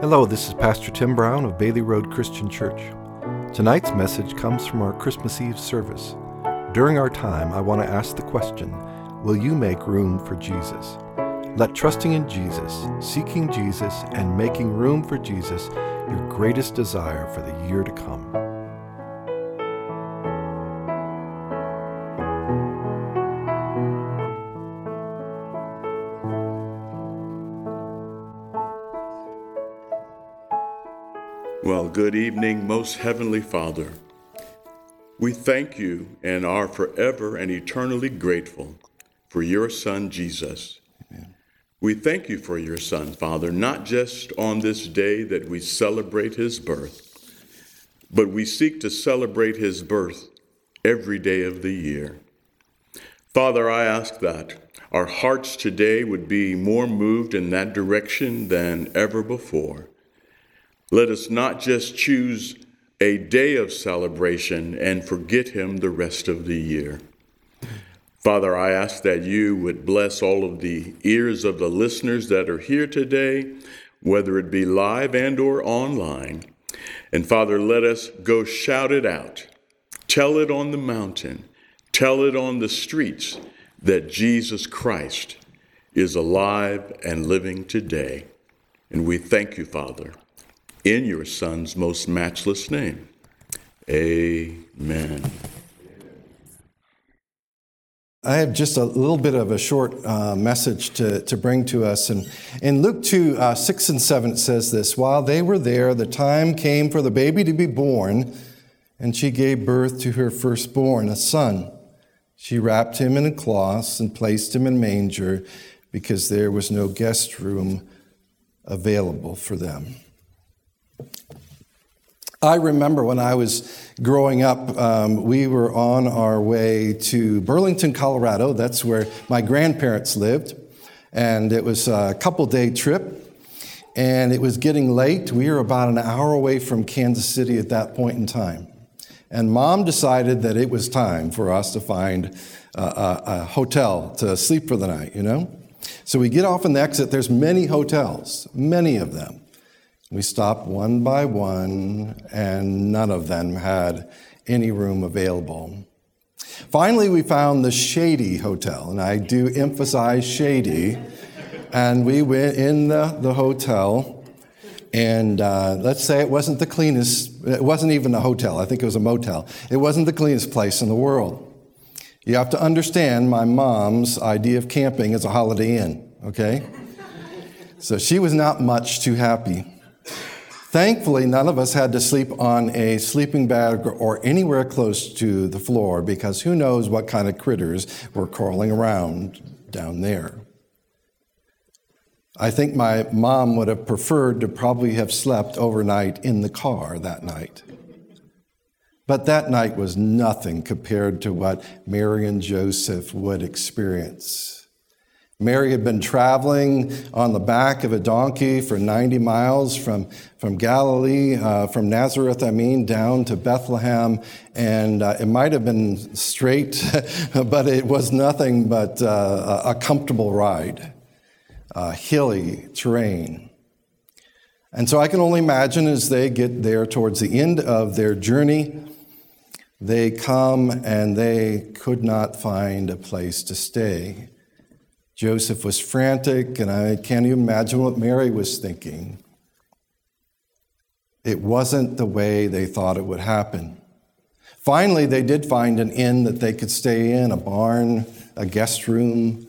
Hello, this is Pastor Tim Brown of Bailey Road Christian Church. Tonight's message comes from our Christmas Eve service. During our time, I want to ask the question Will you make room for Jesus? Let trusting in Jesus, seeking Jesus, and making room for Jesus your greatest desire for the year to come. Good evening, most heavenly Father. We thank you and are forever and eternally grateful for your Son, Jesus. Amen. We thank you for your Son, Father, not just on this day that we celebrate his birth, but we seek to celebrate his birth every day of the year. Father, I ask that our hearts today would be more moved in that direction than ever before. Let us not just choose a day of celebration and forget Him the rest of the year. Father, I ask that you would bless all of the ears of the listeners that are here today, whether it be live and or online. And Father, let us go shout it out. Tell it on the mountain. Tell it on the streets that Jesus Christ is alive and living today. And we thank you, Father in your Son's most matchless name. Amen. I have just a little bit of a short uh, message to, to bring to us. And in Luke 2, uh, 6 and 7, it says this While they were there, the time came for the baby to be born, and she gave birth to her firstborn, a son. She wrapped him in cloths and placed him in manger because there was no guest room available for them. I remember when I was growing up, um, we were on our way to Burlington, Colorado. That's where my grandparents lived. And it was a couple day trip. And it was getting late. We were about an hour away from Kansas City at that point in time. And mom decided that it was time for us to find a, a, a hotel to sleep for the night, you know? So we get off on the exit. There's many hotels, many of them. We stopped one by one, and none of them had any room available. Finally, we found the Shady Hotel, and I do emphasize shady. and we went in the, the hotel, and uh, let's say it wasn't the cleanest, it wasn't even a hotel, I think it was a motel. It wasn't the cleanest place in the world. You have to understand my mom's idea of camping is a holiday inn, okay? So she was not much too happy. Thankfully, none of us had to sleep on a sleeping bag or anywhere close to the floor because who knows what kind of critters were crawling around down there. I think my mom would have preferred to probably have slept overnight in the car that night. But that night was nothing compared to what Mary and Joseph would experience. Mary had been traveling on the back of a donkey for 90 miles from, from Galilee, uh, from Nazareth, I mean, down to Bethlehem. And uh, it might have been straight, but it was nothing but uh, a comfortable ride, hilly terrain. And so I can only imagine as they get there towards the end of their journey, they come and they could not find a place to stay. Joseph was frantic, and I can't even imagine what Mary was thinking. It wasn't the way they thought it would happen. Finally, they did find an inn that they could stay in, a barn, a guest room,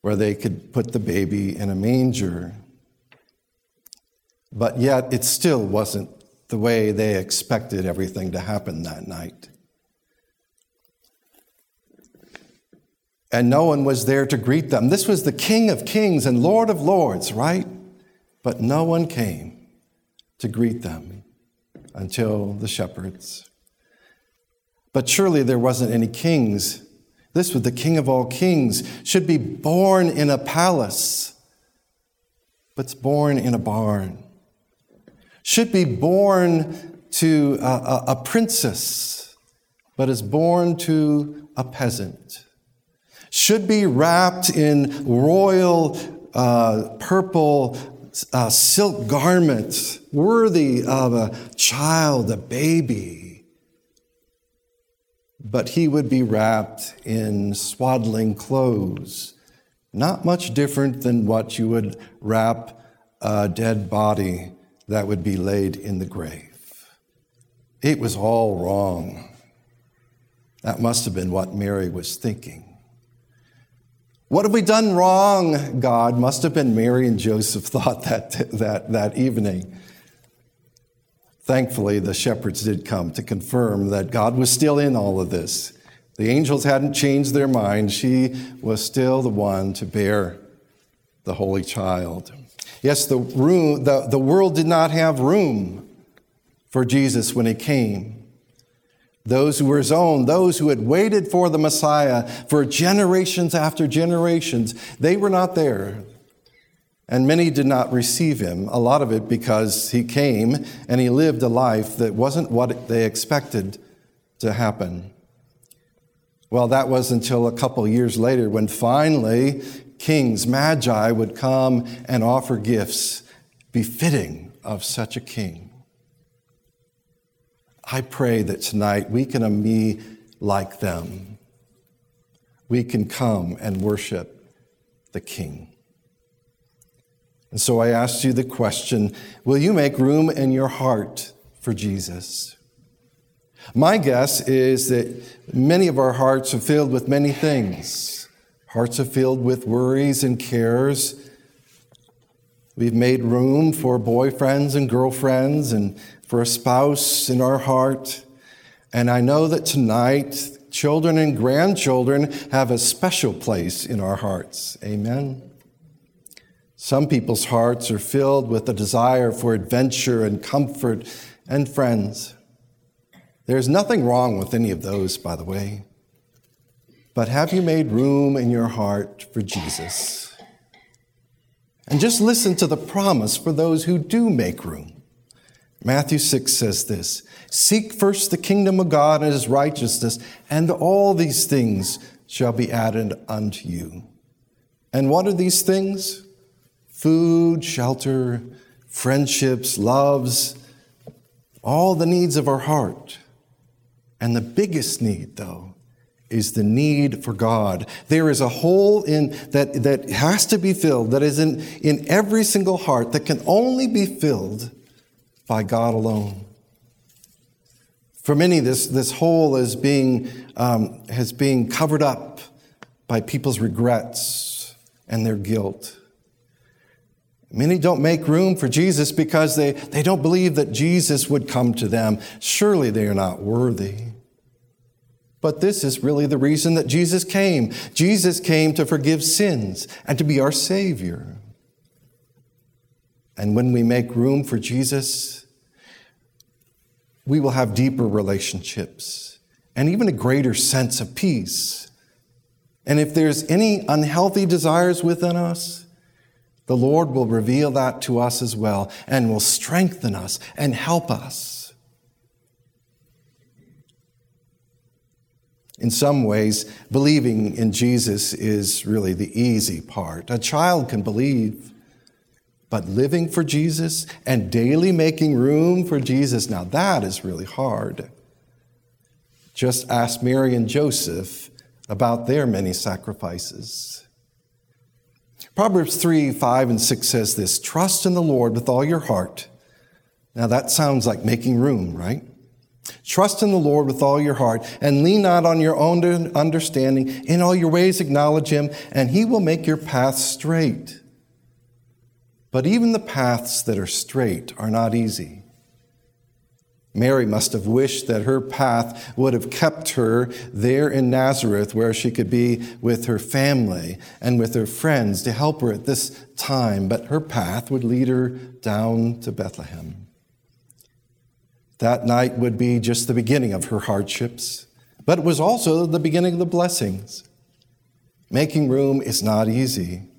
where they could put the baby in a manger. But yet, it still wasn't the way they expected everything to happen that night. And no one was there to greet them. This was the King of Kings and Lord of Lords, right? But no one came to greet them until the shepherds. But surely there wasn't any kings. This was the King of all kings, should be born in a palace, but's born in a barn. Should be born to a, a, a princess, but is born to a peasant should be wrapped in royal uh, purple uh, silk garment worthy of a child, a baby. But he would be wrapped in swaddling clothes, not much different than what you would wrap a dead body that would be laid in the grave. It was all wrong. That must have been what Mary was thinking. What have we done wrong, God? Must have been Mary and Joseph thought that, that, that evening. Thankfully, the shepherds did come to confirm that God was still in all of this. The angels hadn't changed their mind. She was still the one to bear the Holy Child. Yes, the, room, the, the world did not have room for Jesus when he came. Those who were his own, those who had waited for the Messiah for generations after generations, they were not there. And many did not receive him, a lot of it because he came and he lived a life that wasn't what they expected to happen. Well, that was until a couple years later when finally kings, magi, would come and offer gifts befitting of such a king. I pray that tonight we can be like them. We can come and worship the King. And so I ask you the question Will you make room in your heart for Jesus? My guess is that many of our hearts are filled with many things. Hearts are filled with worries and cares. We've made room for boyfriends and girlfriends and for a spouse in our heart. And I know that tonight, children and grandchildren have a special place in our hearts. Amen. Some people's hearts are filled with a desire for adventure and comfort and friends. There's nothing wrong with any of those, by the way. But have you made room in your heart for Jesus? And just listen to the promise for those who do make room. Matthew 6 says this Seek first the kingdom of God and his righteousness, and all these things shall be added unto you. And what are these things? Food, shelter, friendships, loves, all the needs of our heart. And the biggest need, though, is the need for God. There is a hole in that, that has to be filled, that is in, in every single heart that can only be filled by God alone. For many, this, this hole is being, um, has been covered up by people's regrets and their guilt. Many don't make room for Jesus because they, they don't believe that Jesus would come to them. Surely they are not worthy. But this is really the reason that Jesus came. Jesus came to forgive sins and to be our Savior. And when we make room for Jesus, we will have deeper relationships and even a greater sense of peace. And if there's any unhealthy desires within us, the Lord will reveal that to us as well and will strengthen us and help us. In some ways, believing in Jesus is really the easy part. A child can believe, but living for Jesus and daily making room for Jesus, now that is really hard. Just ask Mary and Joseph about their many sacrifices. Proverbs 3 5 and 6 says this Trust in the Lord with all your heart. Now that sounds like making room, right? Trust in the Lord with all your heart and lean not on your own understanding. In all your ways, acknowledge him, and he will make your path straight. But even the paths that are straight are not easy. Mary must have wished that her path would have kept her there in Nazareth where she could be with her family and with her friends to help her at this time, but her path would lead her down to Bethlehem. That night would be just the beginning of her hardships, but it was also the beginning of the blessings. Making room is not easy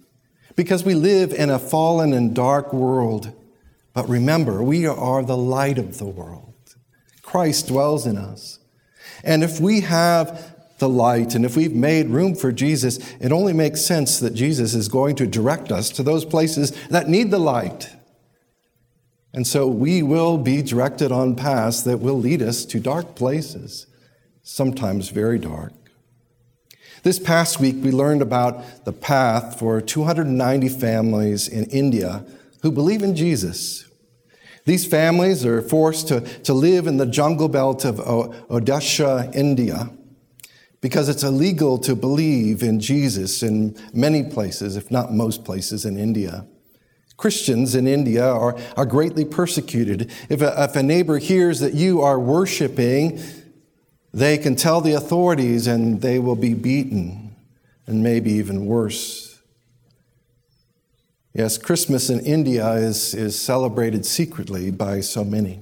because we live in a fallen and dark world. But remember, we are the light of the world. Christ dwells in us. And if we have the light. And if we've made room for Jesus, it only makes sense that Jesus is going to direct us to those places that need the light. And so we will be directed on paths that will lead us to dark places, sometimes very dark. This past week, we learned about the path for 290 families in India who believe in Jesus. These families are forced to, to live in the jungle belt of Odisha, India, because it's illegal to believe in Jesus in many places, if not most places in India. Christians in India are, are greatly persecuted. If a, if a neighbor hears that you are worshiping, they can tell the authorities and they will be beaten, and maybe even worse. Yes, Christmas in India is, is celebrated secretly by so many.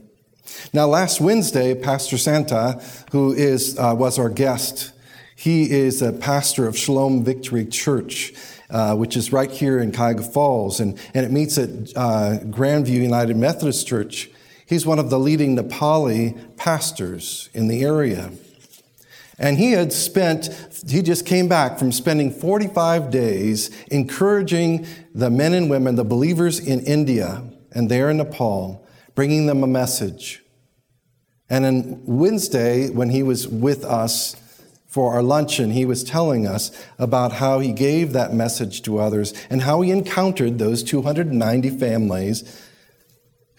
Now, last Wednesday, Pastor Santa, who is, uh, was our guest, he is a pastor of Shalom Victory Church uh, which is right here in Cuyahoga Falls, and, and it meets at uh, Grandview United Methodist Church. He's one of the leading Nepali pastors in the area. And he had spent, he just came back from spending 45 days encouraging the men and women, the believers in India and there in Nepal, bringing them a message. And on Wednesday, when he was with us, for our luncheon, he was telling us about how he gave that message to others and how he encountered those 290 families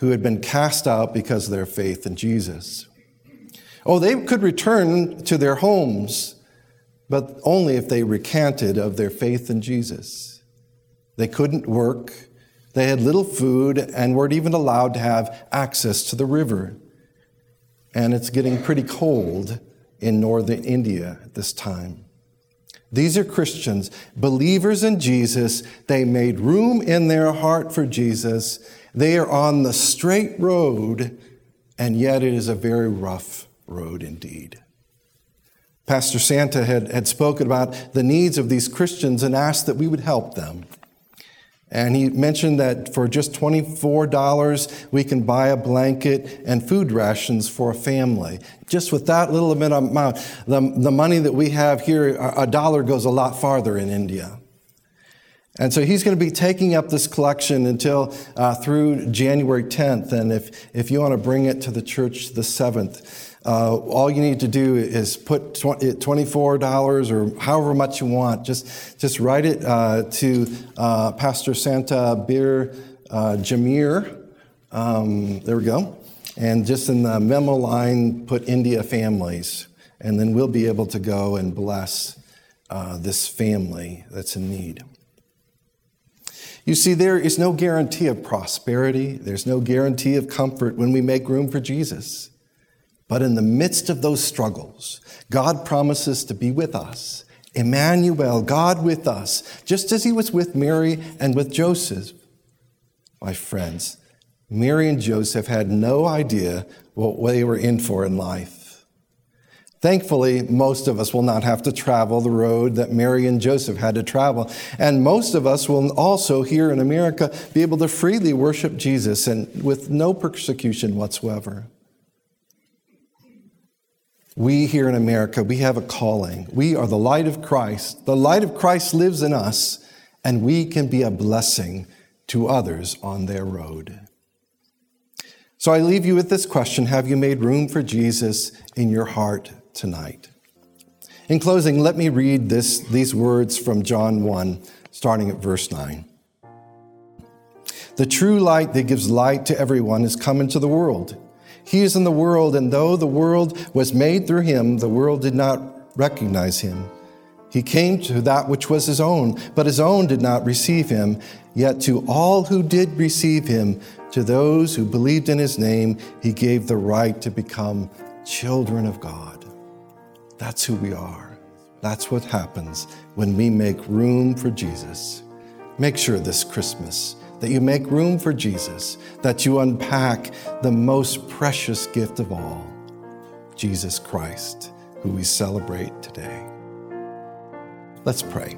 who had been cast out because of their faith in Jesus. Oh, they could return to their homes, but only if they recanted of their faith in Jesus. They couldn't work, they had little food, and weren't even allowed to have access to the river. And it's getting pretty cold in northern India at this time. These are Christians, believers in Jesus. They made room in their heart for Jesus. They are on the straight road, and yet it is a very rough road indeed. Pastor Santa had, had spoken about the needs of these Christians and asked that we would help them. And he mentioned that for just $24, we can buy a blanket and food rations for a family. Just with that little amount, the, the money that we have here, a dollar goes a lot farther in India. And so he's going to be taking up this collection until uh, through January 10th. And if, if you want to bring it to the church the 7th, uh, all you need to do is put $24 or however much you want. Just, just write it uh, to uh, Pastor Santa Bir uh, Jamir. Um, there we go. And just in the memo line, put India families. And then we'll be able to go and bless uh, this family that's in need. You see, there is no guarantee of prosperity, there's no guarantee of comfort when we make room for Jesus. But in the midst of those struggles, God promises to be with us. Emmanuel, God with us, just as he was with Mary and with Joseph. My friends, Mary and Joseph had no idea what they were in for in life. Thankfully, most of us will not have to travel the road that Mary and Joseph had to travel. And most of us will also, here in America, be able to freely worship Jesus and with no persecution whatsoever. We here in America, we have a calling. We are the light of Christ. The light of Christ lives in us, and we can be a blessing to others on their road. So I leave you with this question Have you made room for Jesus in your heart tonight? In closing, let me read this, these words from John 1, starting at verse 9. The true light that gives light to everyone has come into the world. He is in the world, and though the world was made through him, the world did not recognize him. He came to that which was his own, but his own did not receive him. Yet to all who did receive him, to those who believed in his name, he gave the right to become children of God. That's who we are. That's what happens when we make room for Jesus. Make sure this Christmas that you make room for Jesus, that you unpack the most precious gift of all, Jesus Christ, who we celebrate today. Let's pray.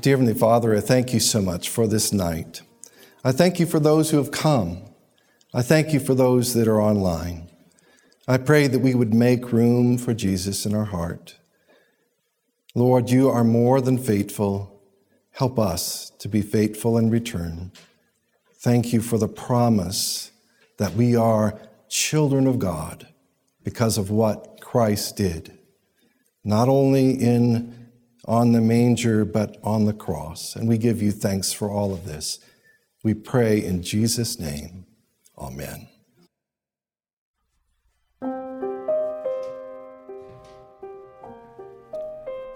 Dear Heavenly Father, I thank you so much for this night. I thank you for those who have come. I thank you for those that are online. I pray that we would make room for Jesus in our heart. Lord, you are more than faithful. Help us to be faithful in return. Thank you for the promise that we are children of God because of what Christ did, not only in on the manger but on the cross. And we give you thanks for all of this. We pray in Jesus name. Amen.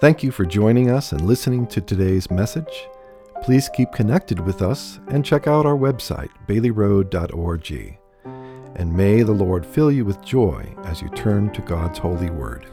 Thank you for joining us and listening to today's message. Please keep connected with us and check out our website, baileyroad.org. And may the Lord fill you with joy as you turn to God's holy word.